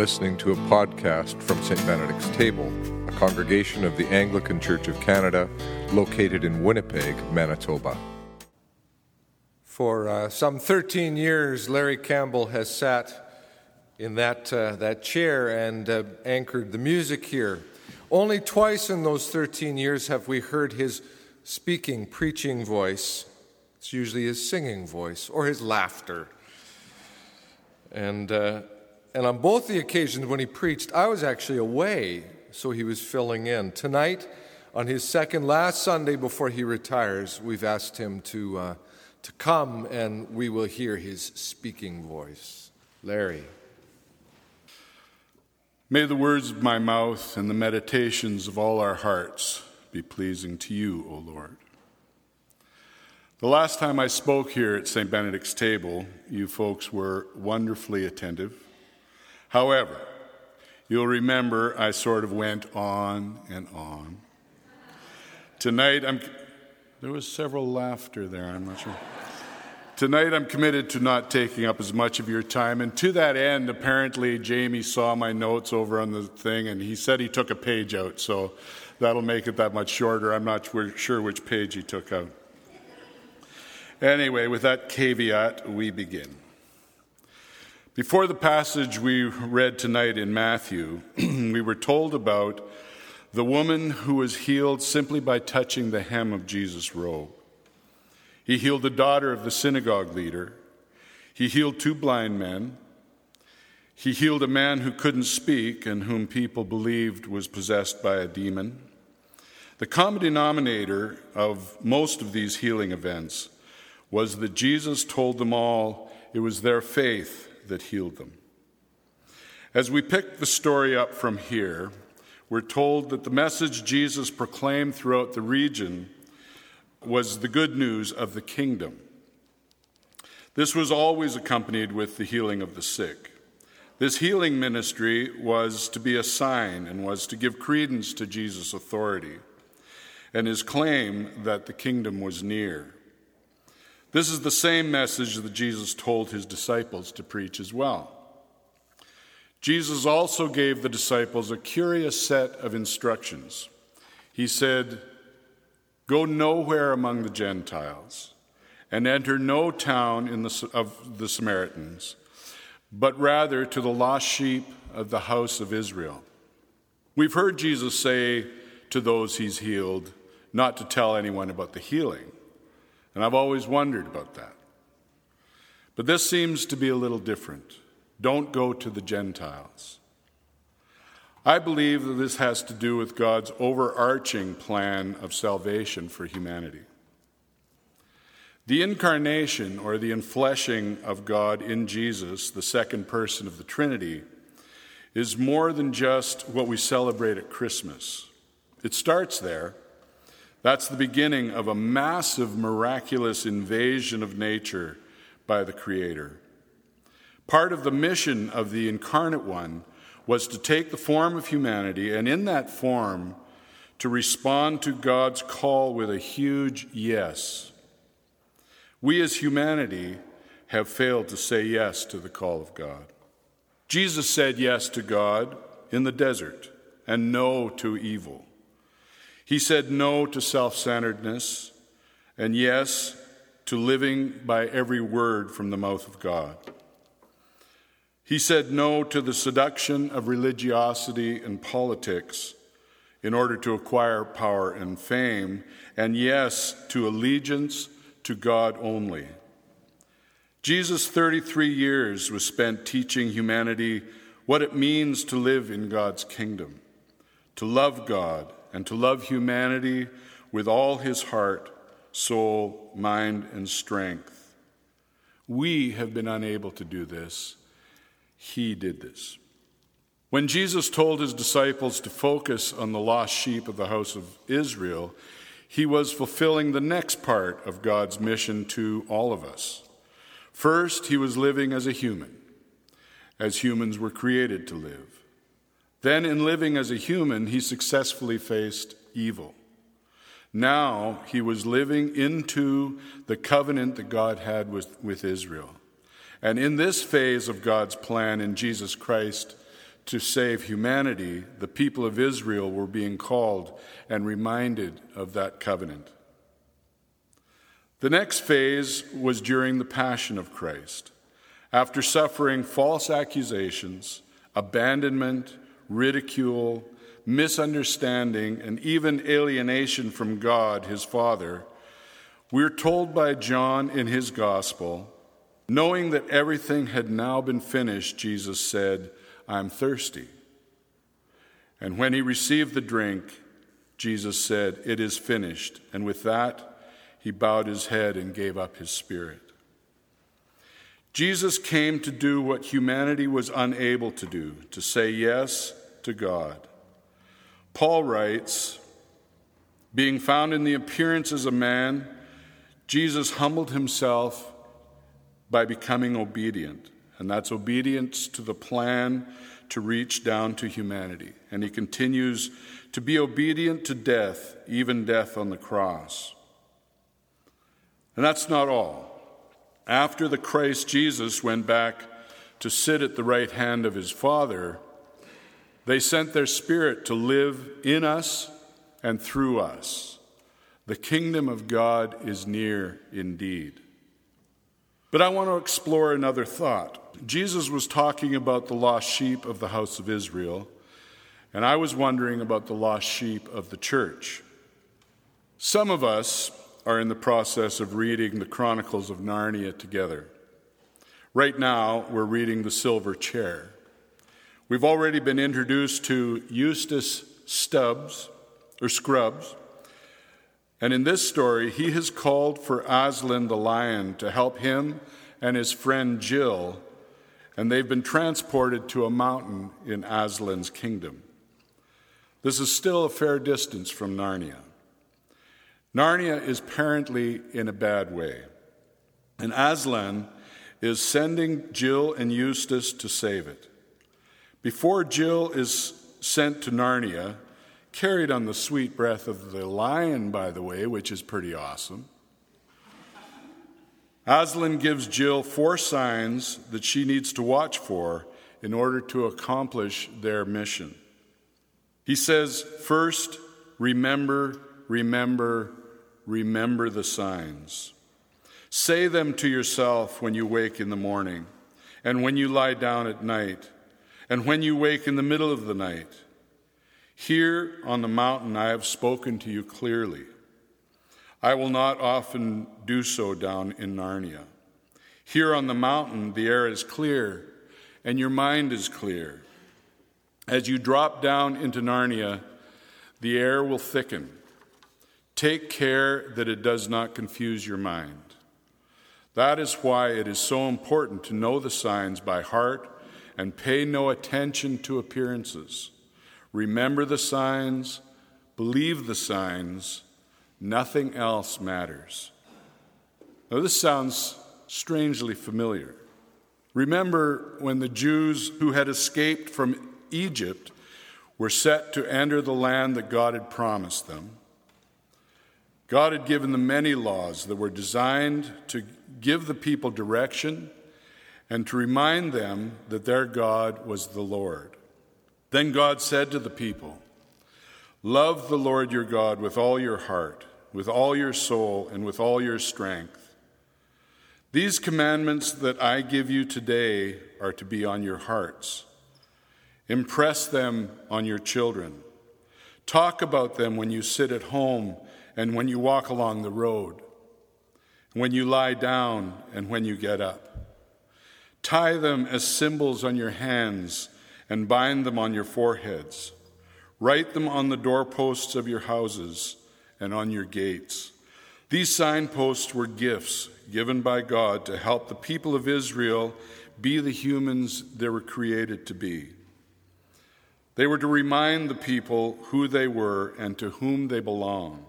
listening to a podcast from St. Benedict's Table, a congregation of the Anglican Church of Canada located in Winnipeg, Manitoba. For uh, some 13 years, Larry Campbell has sat in that, uh, that chair and uh, anchored the music here. Only twice in those 13 years have we heard his speaking, preaching voice. It's usually his singing voice or his laughter. And, uh, and on both the occasions when he preached, I was actually away, so he was filling in. Tonight, on his second last Sunday before he retires, we've asked him to, uh, to come and we will hear his speaking voice. Larry. May the words of my mouth and the meditations of all our hearts be pleasing to you, O Lord. The last time I spoke here at St. Benedict's table, you folks were wonderfully attentive. However, you'll remember I sort of went on and on. Tonight, I'm. There was several laughter there, I'm not sure. Tonight, I'm committed to not taking up as much of your time. And to that end, apparently, Jamie saw my notes over on the thing and he said he took a page out. So that'll make it that much shorter. I'm not sure which page he took out. Anyway, with that caveat, we begin. Before the passage we read tonight in Matthew, we were told about the woman who was healed simply by touching the hem of Jesus' robe. He healed the daughter of the synagogue leader. He healed two blind men. He healed a man who couldn't speak and whom people believed was possessed by a demon. The common denominator of most of these healing events was that Jesus told them all it was their faith that healed them. As we pick the story up from here, we're told that the message Jesus proclaimed throughout the region was the good news of the kingdom. This was always accompanied with the healing of the sick. This healing ministry was to be a sign and was to give credence to Jesus' authority and his claim that the kingdom was near. This is the same message that Jesus told his disciples to preach as well. Jesus also gave the disciples a curious set of instructions. He said, Go nowhere among the Gentiles, and enter no town the, of the Samaritans, but rather to the lost sheep of the house of Israel. We've heard Jesus say to those he's healed not to tell anyone about the healing. And I've always wondered about that. But this seems to be a little different. Don't go to the Gentiles. I believe that this has to do with God's overarching plan of salvation for humanity. The incarnation, or the infleshing of God in Jesus, the second person of the Trinity, is more than just what we celebrate at Christmas. It starts there, that's the beginning of a massive, miraculous invasion of nature by the Creator. Part of the mission of the incarnate one was to take the form of humanity and, in that form, to respond to God's call with a huge yes. We as humanity have failed to say yes to the call of God. Jesus said yes to God in the desert and no to evil. He said no to self centeredness and yes to living by every word from the mouth of God. He said no to the seduction of religiosity and politics in order to acquire power and fame, and yes to allegiance to God only. Jesus' 33 years was spent teaching humanity what it means to live in God's kingdom, to love God and to love humanity with all his heart, soul, mind, and strength. We have been unable to do this. He did this. When Jesus told his disciples to focus on the lost sheep of the house of Israel, he was fulfilling the next part of God's mission to all of us. First, he was living as a human, as humans were created to live. Then, in living as a human, he successfully faced evil. Now he was living into the covenant that God had with, with Israel. And in this phase of God's plan in Jesus Christ to save humanity, the people of Israel were being called and reminded of that covenant. The next phase was during the Passion of Christ. After suffering false accusations, abandonment, ridicule, misunderstanding, and even alienation from God, his Father, we're told by John in his Gospel, knowing that everything had now been finished, Jesus said, I'm thirsty. And when he received the drink, Jesus said, It is finished. And with that, he bowed his head and gave up his spirit. Jesus came to do what humanity was unable to do, to say yes to God. Paul writes, being found in the appearance as a man, Jesus humbled himself by becoming obedient and that's obedience to the plan to reach down to humanity. And he continues to be obedient to death, even death on the cross. And that's not all. After the Christ Jesus went back to sit at the right hand of his Father, they sent their Spirit to live in us and through us. The kingdom of God is near indeed. But I want to explore another thought. Jesus was talking about the lost sheep of the house of Israel, and I was wondering about the lost sheep of the church. Some of us are in the process of reading the Chronicles of Narnia together. Right now, we're reading The Silver Chair. We've already been introduced to Eustace Stubbs, or Scrubs. and in this story, he has called for Aslan the lion to help him and his friend Jill, and they've been transported to a mountain in Aslan's kingdom. This is still a fair distance from Narnia. Narnia is apparently in a bad way, and Aslan is sending Jill and Eustace to save it. Before Jill is sent to Narnia, carried on the sweet breath of the lion, by the way, which is pretty awesome. Aslan gives Jill four signs that she needs to watch for in order to accomplish their mission. He says, first, remember, remember, remember the signs. Say them to yourself when you wake in the morning, and when you lie down at night, and when you wake in the middle of the night. Here on the mountain I have spoken to you clearly. I will not often do so down in Narnia. Here on the mountain the air is clear and your mind is clear. As you drop down into Narnia, the air will thicken. Take care that it does not confuse your mind. That is why it is so important to know the signs by heart and pay no attention to appearances. Remember the signs, believe the signs, nothing else matters. Now, this sounds strangely familiar. Remember when the Jews who had escaped from Egypt were set to enter the land that God had promised them? God had given them many laws that were designed to give the people direction and to remind them that their God was the Lord. Then God said to the people, Love the Lord your God with all your heart, with all your soul, and with all your strength. These commandments that I give you today are to be on your hearts. Impress them on your children. Talk about them when you sit at home and when you walk along the road, when you lie down and when you get up. Tie them as symbols on your hands and bind them on your foreheads. Write them on the doorposts of your houses and on your gates. These signposts were gifts given by God to help the people of Israel be the humans they were created to be. They were to remind the people who they were and to whom they belong.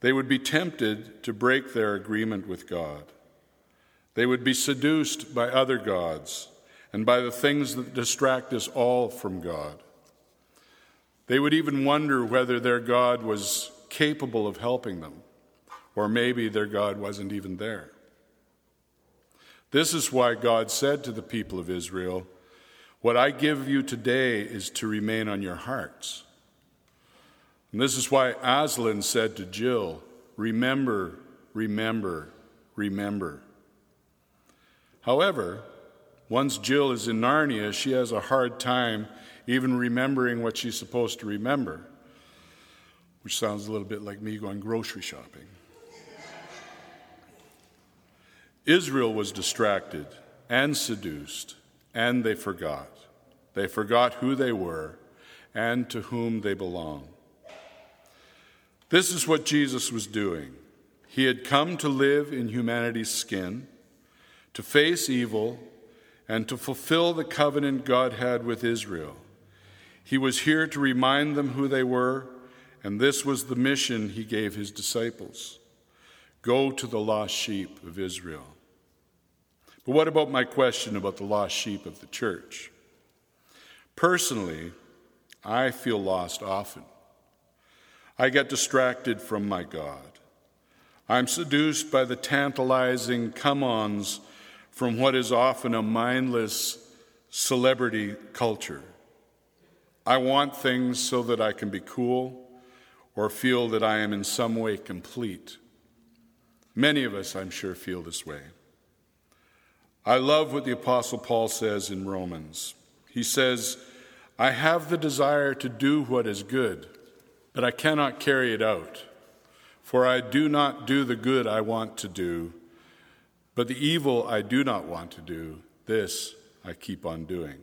They would be tempted to break their agreement with God. They would be seduced by other gods and by the things that distract us all from God. They would even wonder whether their God was capable of helping them, or maybe their God wasn't even there. This is why God said to the people of Israel, What I give you today is to remain on your hearts. And this is why Aslan said to Jill, Remember, remember, remember. However, once Jill is in Narnia, she has a hard time even remembering what she's supposed to remember, which sounds a little bit like me going grocery shopping. Israel was distracted and seduced, and they forgot. They forgot who they were and to whom they belong. This is what Jesus was doing. He had come to live in humanity's skin, to face evil, and to fulfill the covenant God had with Israel. He was here to remind them who they were, and this was the mission he gave his disciples go to the lost sheep of Israel. But what about my question about the lost sheep of the church? Personally, I feel lost often. I get distracted from my God. I'm seduced by the tantalizing come ons from what is often a mindless celebrity culture. I want things so that I can be cool or feel that I am in some way complete. Many of us, I'm sure, feel this way. I love what the Apostle Paul says in Romans. He says, I have the desire to do what is good, but I cannot carry it out. For I do not do the good I want to do, but the evil I do not want to do, this I keep on doing.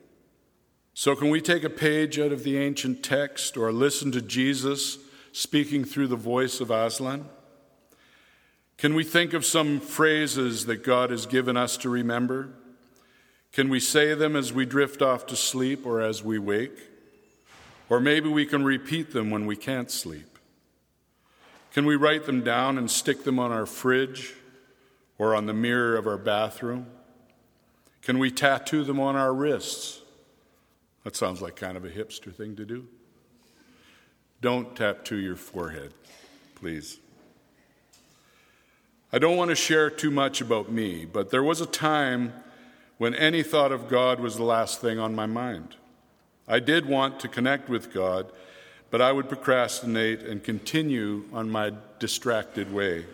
So, can we take a page out of the ancient text or listen to Jesus speaking through the voice of Aslan? Can we think of some phrases that God has given us to remember? Can we say them as we drift off to sleep or as we wake? Or maybe we can repeat them when we can't sleep. Can we write them down and stick them on our fridge or on the mirror of our bathroom? Can we tattoo them on our wrists? That sounds like kind of a hipster thing to do. Don't tattoo your forehead, please. I don't want to share too much about me, but there was a time when any thought of God was the last thing on my mind. I did want to connect with God, but I would procrastinate and continue on my distracted way.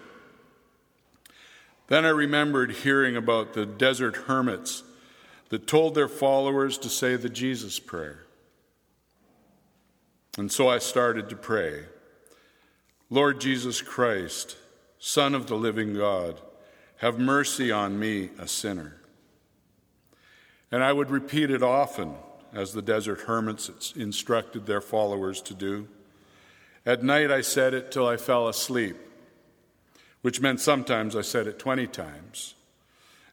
Then I remembered hearing about the desert hermits that told their followers to say the Jesus prayer. And so I started to pray Lord Jesus Christ, Son of the living God, have mercy on me, a sinner. And I would repeat it often, as the desert hermits instructed their followers to do. At night, I said it till I fell asleep, which meant sometimes I said it 20 times,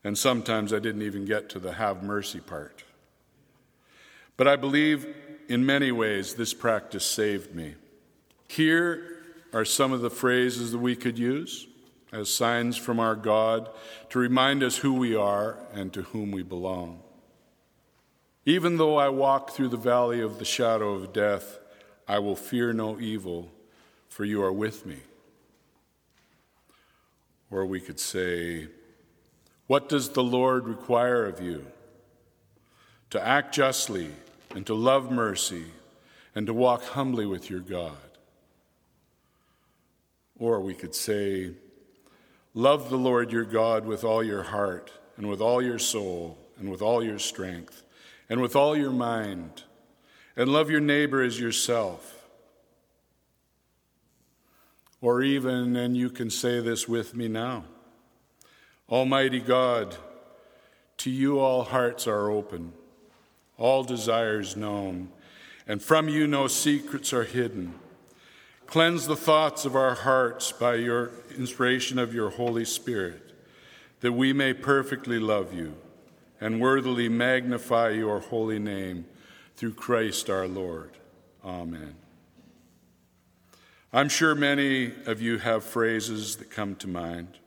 and sometimes I didn't even get to the have mercy part. But I believe in many ways this practice saved me. Here are some of the phrases that we could use as signs from our God to remind us who we are and to whom we belong. Even though I walk through the valley of the shadow of death, I will fear no evil, for you are with me. Or we could say, What does the Lord require of you? To act justly and to love mercy and to walk humbly with your God. Or we could say, Love the Lord your God with all your heart and with all your soul and with all your strength and with all your mind, and love your neighbor as yourself. Or even, and you can say this with me now Almighty God, to you all hearts are open all desires known, and from you no secrets are hidden. Cleanse the thoughts of our hearts by your inspiration of your Holy Spirit, that we may perfectly love you and worthily magnify your holy name through Christ our Lord. Amen. I'm sure many of you have phrases that come to mind.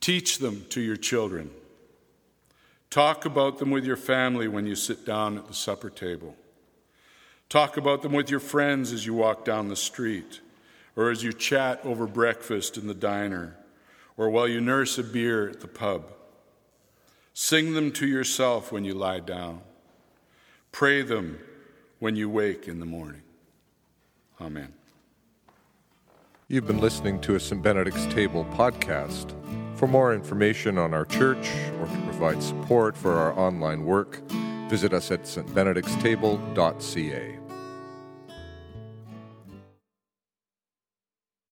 Teach them to your children. Talk about them with your family when you sit down at the supper table. Talk about them with your friends as you walk down the street, or as you chat over breakfast in the diner, or while you nurse a beer at the pub. Sing them to yourself when you lie down. Pray them when you wake in the morning. Amen. You've been listening to a St. Benedict's Table podcast. For more information on our church or to provide support for our online work, visit us at stbenedictstable.ca.